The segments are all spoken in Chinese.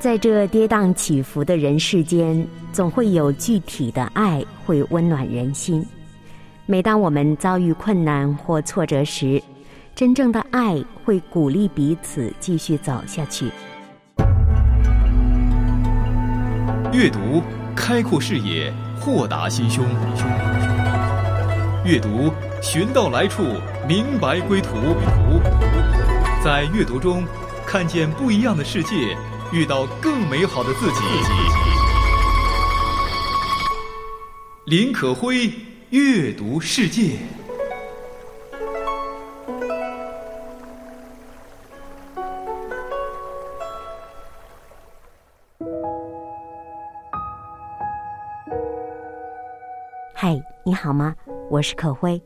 在这跌宕起伏的人世间，总会有具体的爱会温暖人心。每当我们遭遇困难或挫折时，真正的爱会鼓励彼此继续走下去。阅读，开阔视野，豁达心胸。阅读，寻到来处，明白归途。在阅读中，看见不一样的世界。遇到更美好的自己。林可辉阅读世界。嗨，你好吗？我是可辉。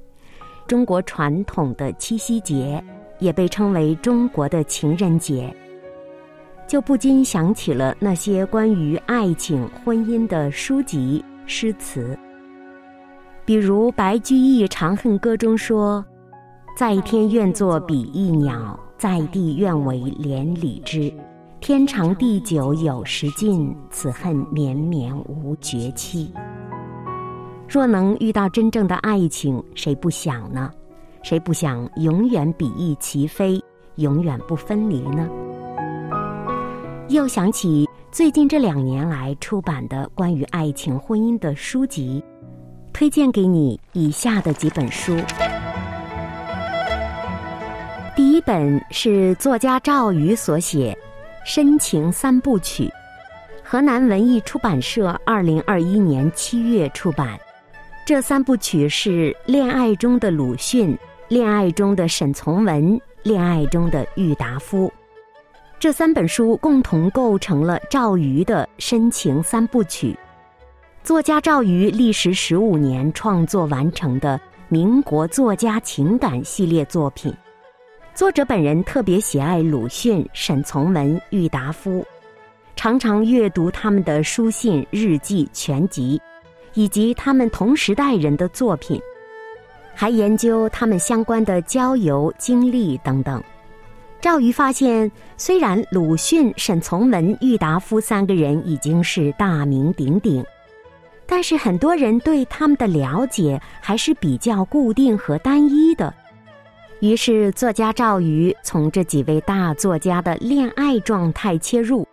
中国传统的七夕节也被称为中国的情人节。就不禁想起了那些关于爱情、婚姻的书籍、诗词，比如白居易《长恨歌》中说：“在天愿作比翼鸟，在地愿为连理枝。天长地久有时尽，此恨绵绵无绝期。”若能遇到真正的爱情，谁不想呢？谁不想永远比翼齐飞，永远不分离呢？又想起最近这两年来出版的关于爱情、婚姻的书籍，推荐给你以下的几本书。第一本是作家赵瑜所写《深情三部曲》，河南文艺出版社二零二一年七月出版。这三部曲是恋爱中的鲁迅、恋爱中的沈从文、恋爱中的郁达夫。这三本书共同构成了赵瑜的深情三部曲，作家赵瑜历时十五年创作完成的民国作家情感系列作品。作者本人特别喜爱鲁迅、沈从文、郁达夫，常常阅读他们的书信、日记、全集，以及他们同时代人的作品，还研究他们相关的交游经历等等。赵瑜发现，虽然鲁迅、沈从文、郁达夫三个人已经是大名鼎鼎，但是很多人对他们的了解还是比较固定和单一的。于是，作家赵瑜从这几位大作家的恋爱状态切入，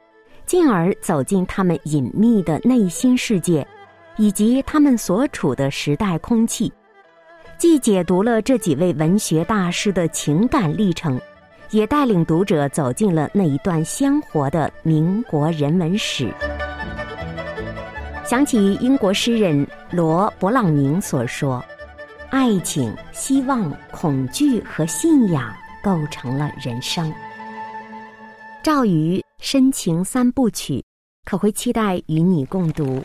进而走进他们隐秘的内心世界，以及他们所处的时代空气，既解读了这几位文学大师的情感历程。也带领读者走进了那一段鲜活的民国人文史。想起英国诗人罗勃朗宁所说：“爱情、希望、恐惧和信仰构成了人生。”赵瑜深情三部曲，可会期待与你共读。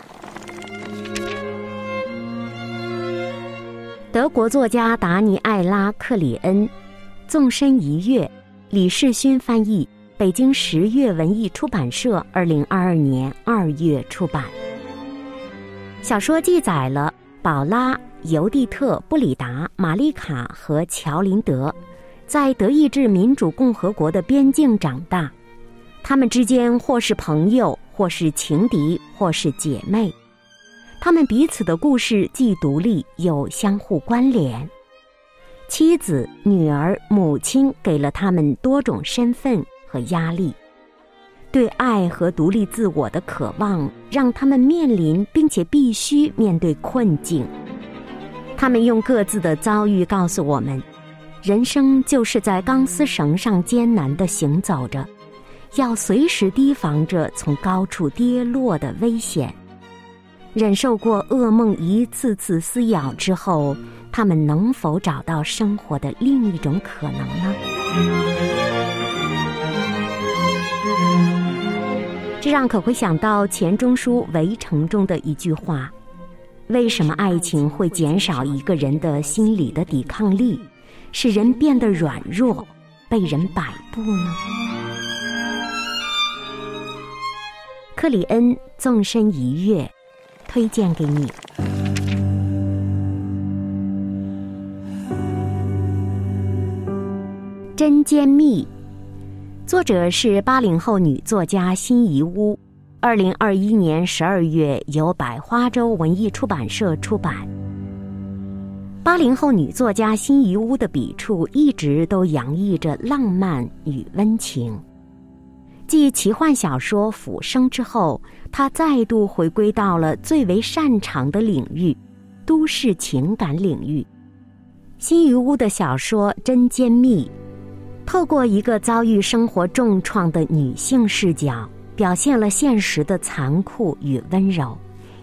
德国作家达尼艾拉·克里恩，纵身一跃。李世勋翻译，北京十月文艺出版社二零二二年二月出版。小说记载了宝拉、尤蒂特、布里达、玛丽卡和乔林德在德意志民主共和国的边境长大，他们之间或是朋友，或是情敌，或是姐妹。他们彼此的故事既独立又相互关联。妻子、女儿、母亲给了他们多种身份和压力，对爱和独立自我的渴望，让他们面临并且必须面对困境。他们用各自的遭遇告诉我们：人生就是在钢丝绳上艰难的行走着，要随时提防着从高处跌落的危险。忍受过噩梦一次次撕咬之后。他们能否找到生活的另一种可能呢？这让可会想到钱钟书《围城》中的一句话：“为什么爱情会减少一个人的心理的抵抗力，使人变得软弱，被人摆布呢？”克里恩纵身一跃，推荐给你。针尖蜜，作者是八零后女作家辛夷坞，二零二一年十二月由百花洲文艺出版社出版。八零后女作家辛夷坞的笔触一直都洋溢着浪漫与温情。继奇幻小说《浮生》之后，她再度回归到了最为擅长的领域——都市情感领域。辛夷坞的小说真坚密。透过一个遭遇生活重创的女性视角，表现了现实的残酷与温柔，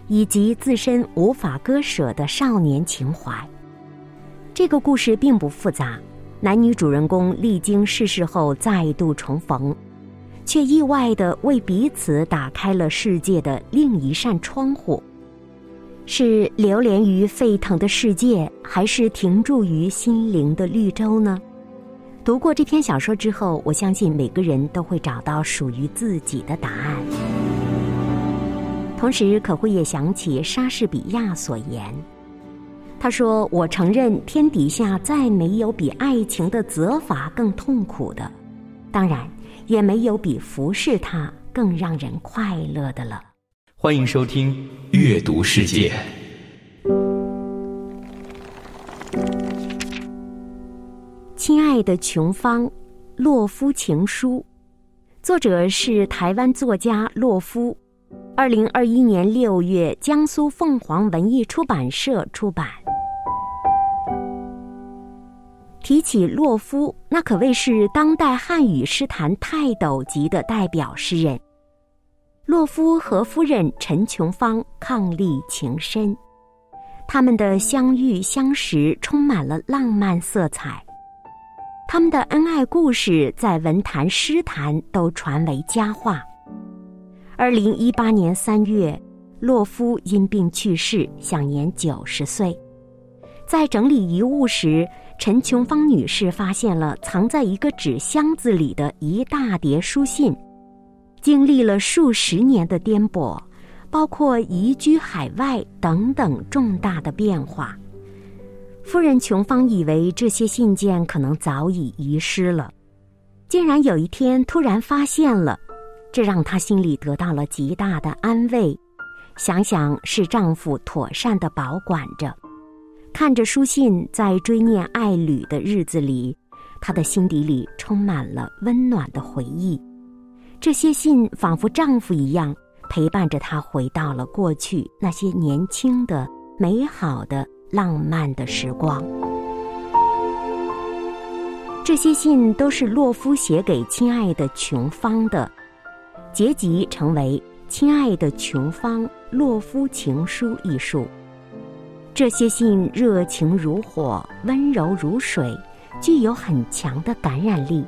以及自身无法割舍的少年情怀。这个故事并不复杂，男女主人公历经世事后再度重逢，却意外的为彼此打开了世界的另一扇窗户。是流连于沸腾的世界，还是停驻于心灵的绿洲呢？读过这篇小说之后，我相信每个人都会找到属于自己的答案。同时，可会也想起莎士比亚所言：“他说，我承认天底下再没有比爱情的责罚更痛苦的，当然，也没有比服侍他更让人快乐的了。”欢迎收听《阅读世界》。亲爱的琼芳，《洛夫情书》，作者是台湾作家洛夫，二零二一年六月，江苏凤凰文艺出版社出版。提起洛夫，那可谓是当代汉语诗坛泰斗级的代表诗人。洛夫和夫人陈琼芳伉俪情深，他们的相遇相识充满了浪漫色彩。他们的恩爱故事在文坛、诗坛都传为佳话。二零一八年三月，洛夫因病去世，享年九十岁。在整理遗物时，陈琼芳女士发现了藏在一个纸箱子里的一大叠书信。经历了数十年的颠簸，包括移居海外等等重大的变化。夫人琼芳以为这些信件可能早已遗失了，竟然有一天突然发现了，这让她心里得到了极大的安慰。想想是丈夫妥善的保管着，看着书信在追念爱侣的日子里，她的心底里充满了温暖的回忆。这些信仿佛丈夫一样，陪伴着她回到了过去那些年轻的、美好的。浪漫的时光，这些信都是洛夫写给亲爱的琼芳的，结集成为《亲爱的琼芳·洛夫情书》一书。这些信热情如火，温柔如水，具有很强的感染力。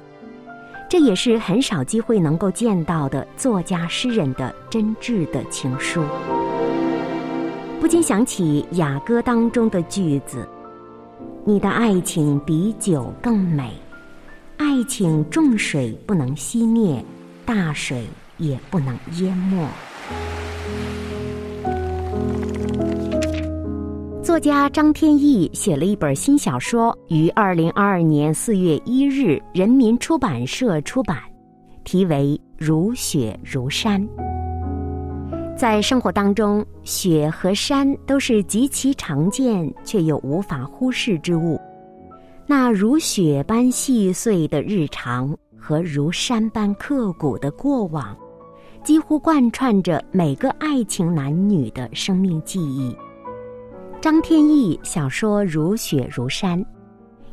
这也是很少机会能够见到的作家诗人的真挚的情书。不禁想起雅歌当中的句子：“你的爱情比酒更美，爱情重水不能熄灭，大水也不能淹没。”作家张天翼写了一本新小说，于二零二二年四月一日人民出版社出版，题为《如雪如山》。在生活当中，雪和山都是极其常见却又无法忽视之物。那如雪般细碎的日常和如山般刻骨的过往，几乎贯穿着每个爱情男女的生命记忆。张天翼小说《如雪如山》，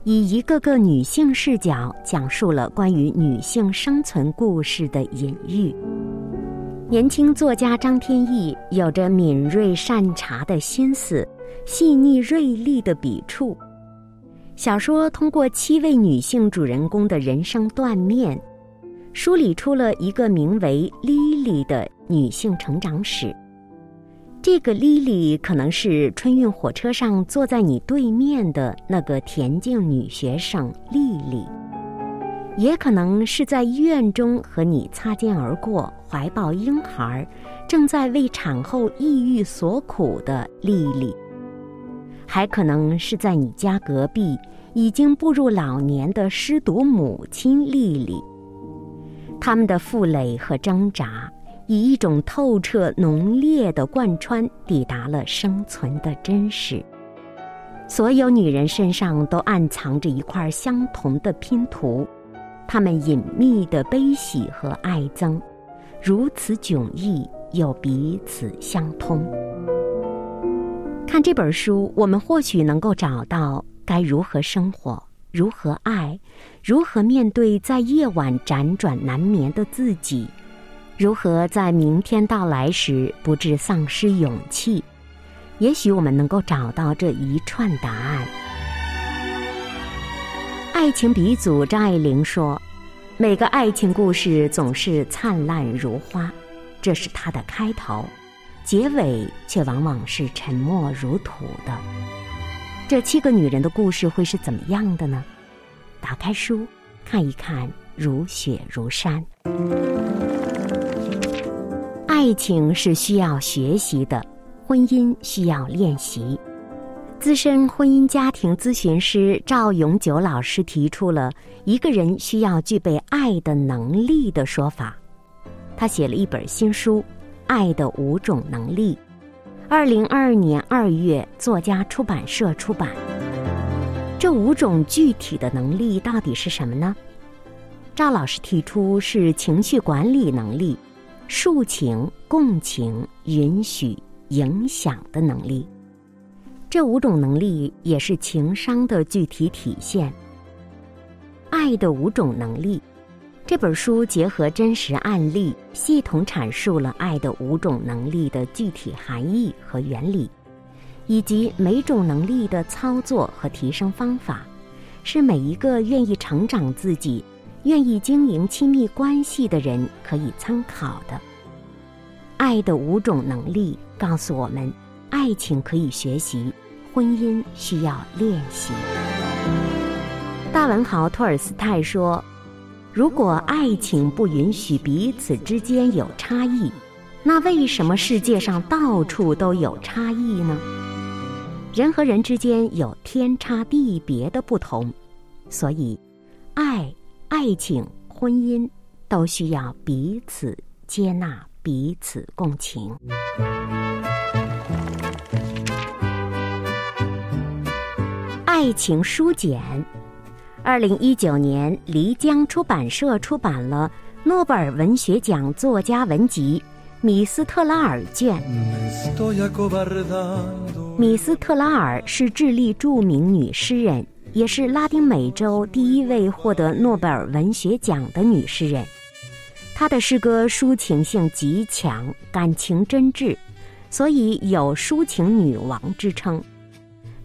以一个个女性视角讲述了关于女性生存故事的隐喻。年轻作家张天翼有着敏锐善察的心思，细腻锐利的笔触。小说通过七位女性主人公的人生断面，梳理出了一个名为莉莉的女性成长史。这个莉莉可能是春运火车上坐在你对面的那个恬静女学生莉莉。也可能是在医院中和你擦肩而过，怀抱婴孩，正在为产后抑郁所苦的丽丽；还可能是在你家隔壁，已经步入老年的失独母亲丽丽。他们的负累和挣扎，以一种透彻浓烈的贯穿，抵达了生存的真实。所有女人身上都暗藏着一块相同的拼图，她们隐秘的悲喜和爱憎，如此迥异又彼此相通。看这本书，我们或许能够找到该如何生活、如何爱、如何面对在夜晚辗转难眠的自己，如何在明天到来时不致丧失勇气。也许我们能够找到这一串答案。爱情鼻祖张爱玲说：“每个爱情故事总是灿烂如花，这是它的开头。”结尾却往往是沉默如土的。这七个女人的故事会是怎么样的呢？打开书，看一看，如雪如山。爱情是需要学习的，婚姻需要练习。资深婚姻家庭咨询师赵永久老师提出了一个人需要具备爱的能力的说法。他写了一本新书。爱的五种能力，二零二二年二月，作家出版社出版。这五种具体的能力到底是什么呢？赵老师提出是情绪管理能力、抒情、共情、允许、影响的能力。这五种能力也是情商的具体体现。爱的五种能力。这本书结合真实案例，系统阐述了爱的五种能力的具体含义和原理，以及每种能力的操作和提升方法，是每一个愿意成长自己、愿意经营亲密关系的人可以参考的。爱的五种能力告诉我们：爱情可以学习，婚姻需要练习。大文豪托尔斯泰说。如果爱情不允许彼此之间有差异，那为什么世界上到处都有差异呢？人和人之间有天差地别的不同，所以，爱、爱情、婚姻都需要彼此接纳、彼此共情。爱情书简。二零一九年，漓江出版社出版了诺贝尔文学奖作家文集《米斯特拉尔卷》。米斯特拉尔是智利著名女诗人，也是拉丁美洲第一位获得诺贝尔文学奖的女诗人。她的诗歌抒情性极强，感情真挚，所以有“抒情女王”之称。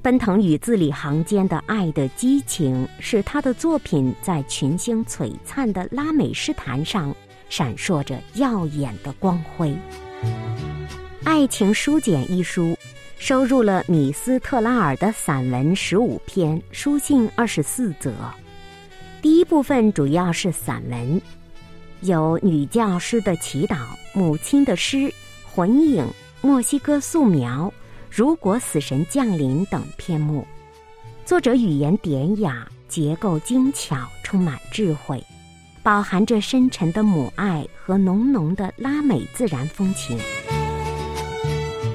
奔腾于字里行间的爱的激情，使他的作品在群星璀璨的拉美诗坛上闪烁着耀眼的光辉。《爱情书简》一书收入了米斯特拉尔的散文十五篇，书信二十四则。第一部分主要是散文，有女教师的祈祷、母亲的诗、魂影、墨西哥素描。如果死神降临等篇目，作者语言典雅，结构精巧，充满智慧，饱含着深沉的母爱和浓浓的拉美自然风情。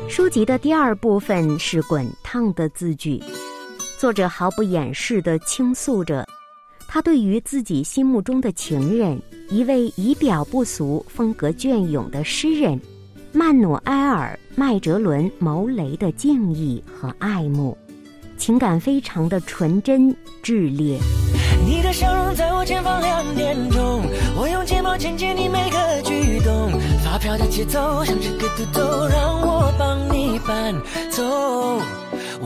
书籍的第二部分是滚烫的字句，作者毫不掩饰地倾诉着他对于自己心目中的情人，一位仪表不俗、风格隽永的诗人。曼努埃尔·麦哲伦·牟雷的敬意和爱慕，情感非常的纯真炽烈。你的笑容在我前方两点钟，我用睫毛牵牵你每个举动，发飘的节奏像这个土豆，让我帮你搬走。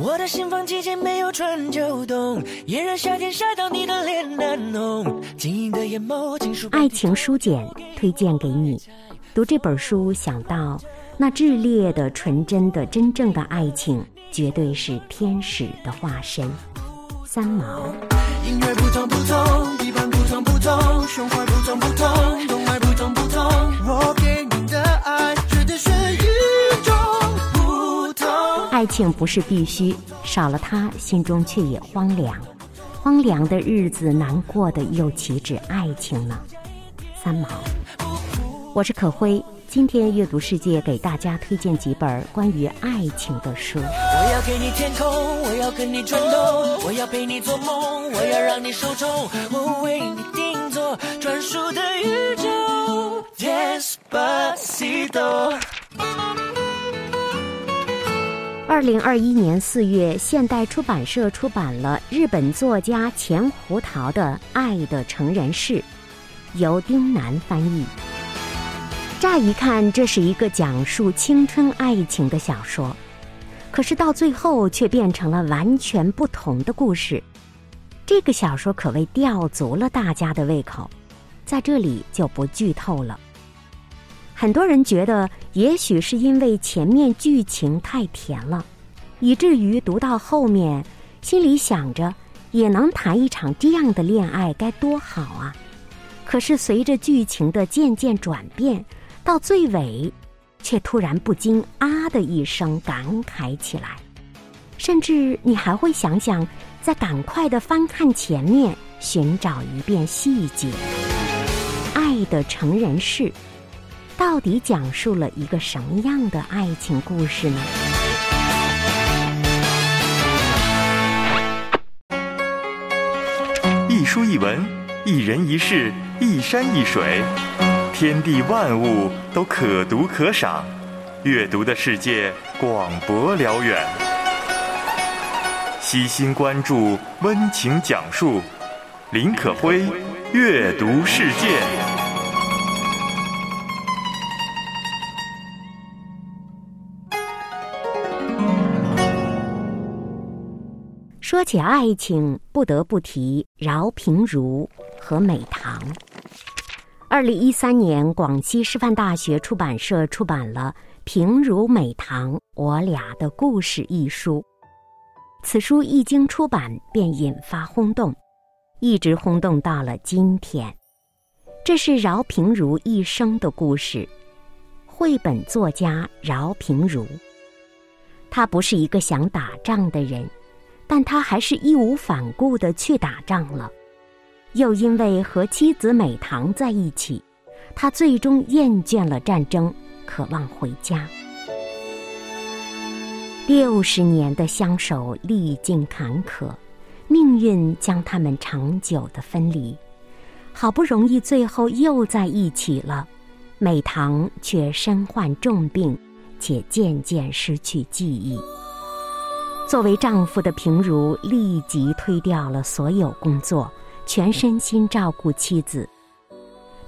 我的心房季节没有春秋冬，炎热夏天晒到你的脸难弄，晶莹的眼眸尽数。爱情书简推荐给你。读这本书，想到那炽烈的、纯真的、真正的爱情，绝对是天使的化身。三毛。音乐不同不同，地方不同不同，胸怀不同不同，动脉不同不同。我给你的爱，绝对是与众不同。爱情不是必须，少了它，心中却也荒凉。荒凉的日子，难过的又岂止爱情呢？三毛。我是可辉，今天阅读世界给大家推荐几本关于爱情的书。我要给你天空，我要跟你转动，我要陪你做梦，我要让你受宠，我为你定做专属的宇宙。Despacito。二零二一年四月，现代出版社出版了日本作家钱胡桃的《爱的成人式》，由丁楠翻译。乍一看，这是一个讲述青春爱情的小说，可是到最后却变成了完全不同的故事。这个小说可谓吊足了大家的胃口，在这里就不剧透了。很多人觉得，也许是因为前面剧情太甜了，以至于读到后面，心里想着也能谈一场这样的恋爱该多好啊！可是随着剧情的渐渐转变，到最尾，却突然不禁“啊”的一声感慨起来，甚至你还会想想，再赶快的翻看前面，寻找一遍细节。爱的成人式。到底讲述了一个什么样的爱情故事呢？一书一文，一人一事，一山一水，天地万物都可读可赏，阅读的世界广博辽远。悉心关注，温情讲述，林可辉，阅读世界。说起爱情，不得不提饶平如和美棠。二零一三年，广西师范大学出版社出版了《平如美棠我俩的故事》一书。此书一经出版，便引发轰动，一直轰动到了今天。这是饶平如一生的故事。绘本作家饶平如，他不是一个想打仗的人。但他还是义无反顾的去打仗了，又因为和妻子美棠在一起，他最终厌倦了战争，渴望回家。六十年的相守历尽坎坷，命运将他们长久的分离，好不容易最后又在一起了，美棠却身患重病，且渐渐失去记忆。作为丈夫的平如立即推掉了所有工作，全身心照顾妻子。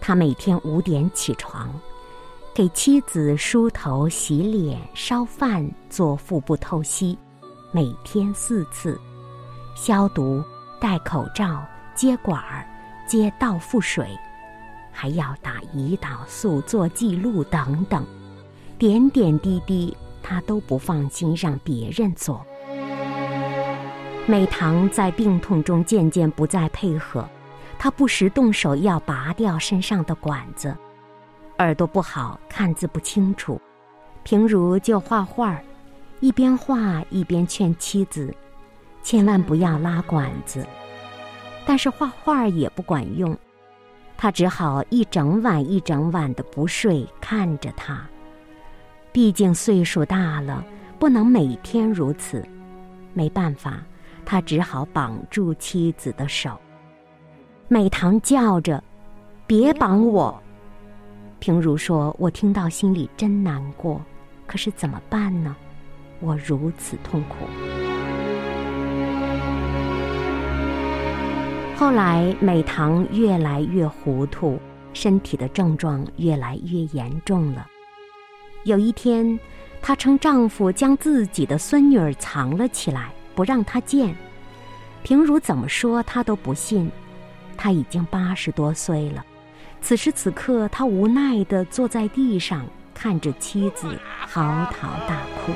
他每天五点起床，给妻子梳头、洗脸、烧饭、做腹部透析，每天四次，消毒、戴口罩、接管儿、接倒腹水，还要打胰岛素、做记录等等，点点滴滴他都不放心让别人做。美棠在病痛中渐渐不再配合，她不时动手要拔掉身上的管子，耳朵不好看字不清楚，平如就画画一边画一边劝妻子，千万不要拉管子。但是画画也不管用，他只好一整晚一整晚的不睡看着他。毕竟岁数大了，不能每天如此，没办法。他只好绑住妻子的手。美棠叫着：“别绑我！”平如说：“我听到心里真难过，可是怎么办呢？我如此痛苦。”后来，美棠越来越糊涂，身体的症状越来越严重了。有一天，她称丈夫将自己的孙女儿藏了起来。不让他见，平如怎么说他都不信。他已经八十多岁了，此时此刻他无奈地坐在地上，看着妻子嚎啕大哭。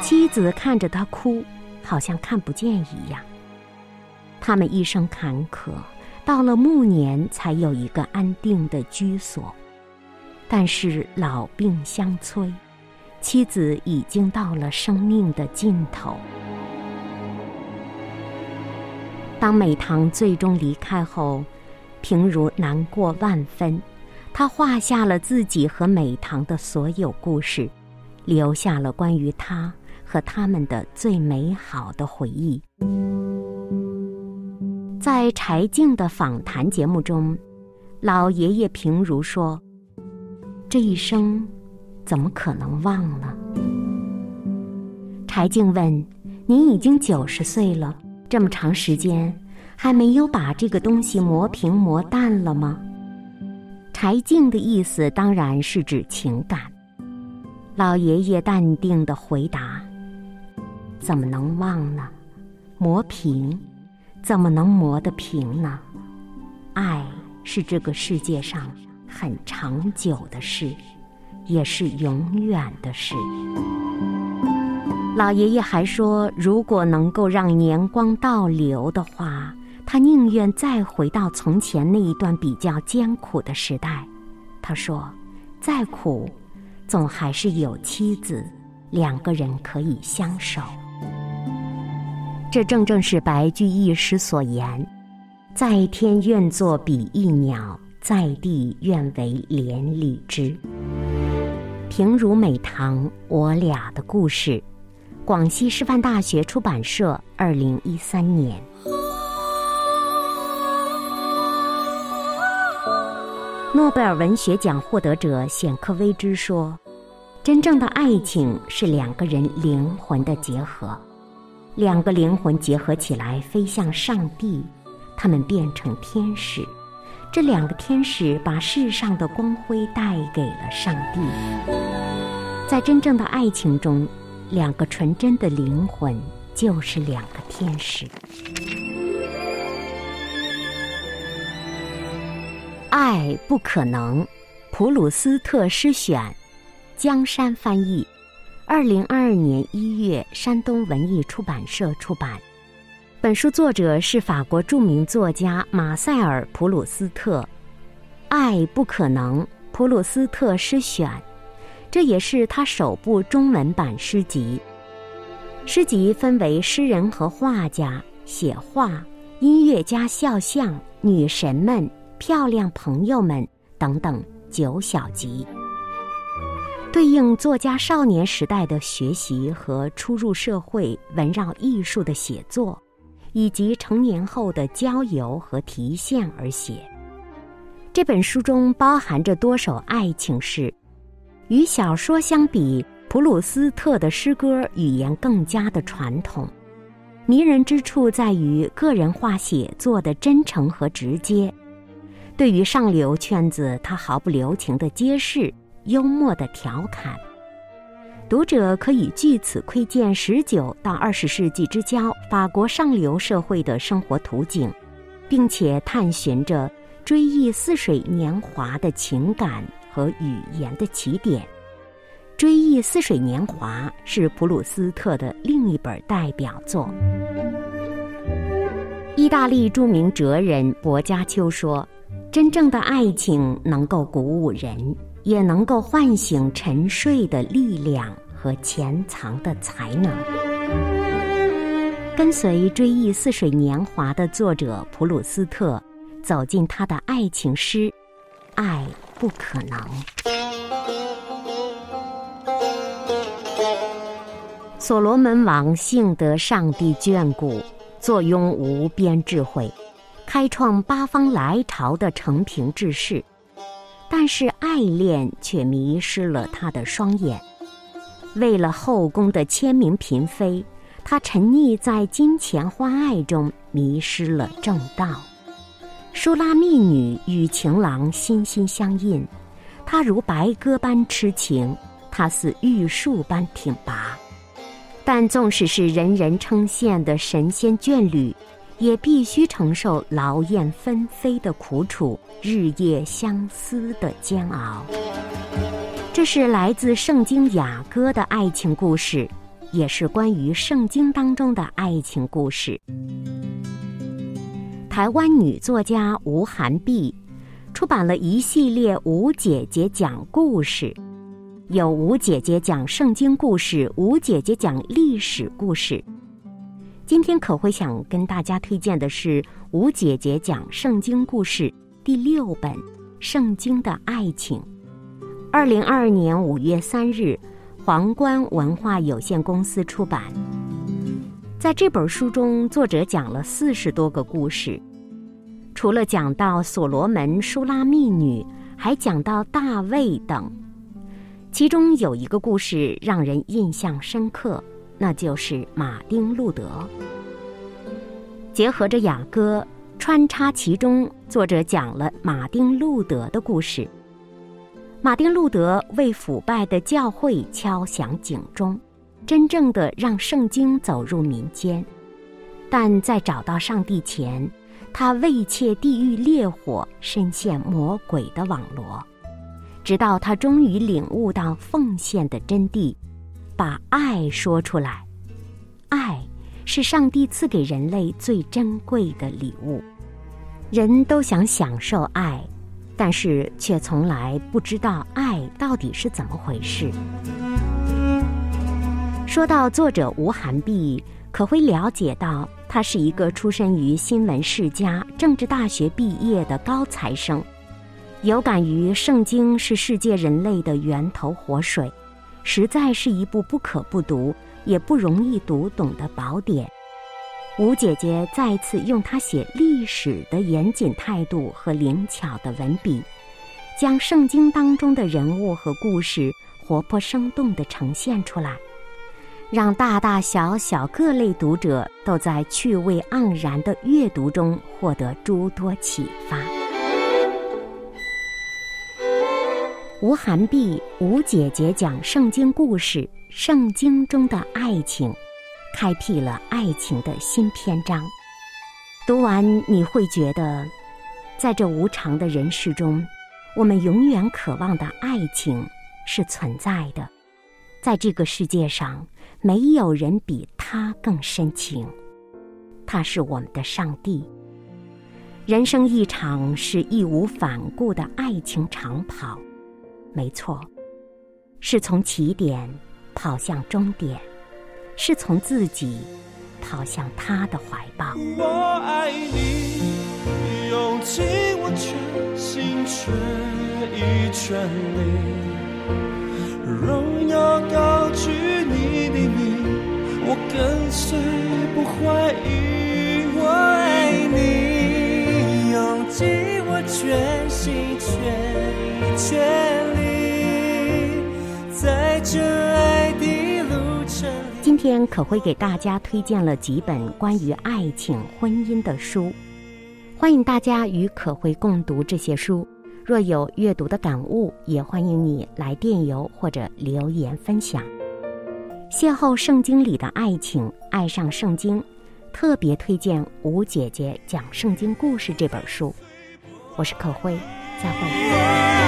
妻子看着他哭，好像看不见一样。他们一生坎坷，到了暮年才有一个安定的居所，但是老病相催。妻子已经到了生命的尽头。当美棠最终离开后，平如难过万分，他画下了自己和美棠的所有故事，留下了关于他和他们的最美好的回忆。在柴静的访谈节目中，老爷爷平如说：“这一生，怎么可能忘了？”柴静问：“您已经九十岁了，这么长时间，还没有把这个东西磨平磨淡了吗？”柴静的意思当然是指情感。老爷爷淡定的回答：“怎么能忘呢？磨平。”怎么能磨得平呢？爱是这个世界上很长久的事，也是永远的事。老爷爷还说，如果能够让年光倒流的话，他宁愿再回到从前那一段比较艰苦的时代。他说，再苦，总还是有妻子，两个人可以相守。这正正是白居易诗所言：“在天愿作比翼鸟，在地愿为连理枝。”平如美棠，我俩的故事。广西师范大学出版社，二零一三年。诺贝尔文学奖获得者显克微兹说：“真正的爱情是两个人灵魂的结合。”两个灵魂结合起来，飞向上帝，他们变成天使。这两个天使把世上的光辉带给了上帝。在真正的爱情中，两个纯真的灵魂就是两个天使。爱不可能，普鲁斯特诗选，江山翻译。二零二二年一月，山东文艺出版社出版。本书作者是法国著名作家马塞尔·普鲁斯特，《爱不可能》普鲁斯特诗选，这也是他首部中文版诗集。诗集分为诗人和画家、写画、音乐家肖像、女神们、漂亮朋友们等等九小集。对应作家少年时代的学习和初入社会、围绕艺术的写作，以及成年后的郊游和提现而写。这本书中包含着多首爱情诗，与小说相比，普鲁斯特的诗歌语言更加的传统，迷人之处在于个人化写作的真诚和直接。对于上流圈子，他毫不留情的揭示。幽默的调侃，读者可以据此窥见十九到二十世纪之交法国上流社会的生活图景，并且探寻着追忆似水年华的情感和语言的起点。追忆似水年华是普鲁斯特的另一本代表作。意大利著名哲人薄伽丘说：“真正的爱情能够鼓舞人。”也能够唤醒沉睡的力量和潜藏的才能。跟随追忆似水年华的作者普鲁斯特，走进他的爱情诗《爱不可能》。所罗门王幸得上帝眷顾，坐拥无边智慧，开创八方来朝的承平治世。但是爱恋却迷失了他的双眼，为了后宫的千名嫔妃，他沉溺在金钱欢爱中，迷失了正道。舒拉密女与情郎心心相印，她如白鸽般痴情，她似玉树般挺拔。但纵使是人人称羡的神仙眷侣。也必须承受劳燕分飞的苦楚，日夜相思的煎熬。这是来自圣经雅歌的爱情故事，也是关于圣经当中的爱情故事。台湾女作家吴涵碧出版了一系列吴姐姐讲故事，有吴姐姐讲圣经故事，吴姐姐讲历史故事。今天可会想跟大家推荐的是吴姐姐讲圣经故事，第六本《圣经的爱情》，二零二二年五月三日，皇冠文化有限公司出版。在这本书中，作者讲了四十多个故事，除了讲到所罗门、舒拉密女，还讲到大卫等。其中有一个故事让人印象深刻，那就是马丁·路德。结合着雅歌。穿插其中，作者讲了马丁·路德的故事。马丁·路德为腐败的教会敲响警钟，真正的让圣经走入民间。但在找到上帝前，他畏怯地狱烈火，深陷魔鬼的网罗。直到他终于领悟到奉献的真谛，把爱说出来。爱是上帝赐给人类最珍贵的礼物。人都想享受爱，但是却从来不知道爱到底是怎么回事。说到作者吴寒碧，可会了解到他是一个出身于新闻世家、政治大学毕业的高材生，有感于圣经是世界人类的源头活水，实在是一部不可不读也不容易读懂的宝典。吴姐姐再次用她写历史的严谨态度和灵巧的文笔，将圣经当中的人物和故事活泼生动地呈现出来，让大大小小各类读者都在趣味盎然的阅读中获得诸多启发。吴寒碧，吴姐姐讲圣经故事，圣经中的爱情。开辟了爱情的新篇章。读完你会觉得，在这无常的人世中，我们永远渴望的爱情是存在的。在这个世界上，没有人比他更深情。他是我们的上帝。人生一场是义无反顾的爱情长跑，没错，是从起点跑向终点。是从自己跑向他的怀抱。我爱你，用尽我全心全意全力，荣耀高举你的名，我跟随不怀疑。我爱你，用尽我全心全意全天可会给大家推荐了几本关于爱情、婚姻的书，欢迎大家与可会共读这些书。若有阅读的感悟，也欢迎你来电邮或者留言分享。邂逅圣经里的爱情，爱上圣经，特别推荐吴姐姐讲圣经故事这本书。我是可慧，再会。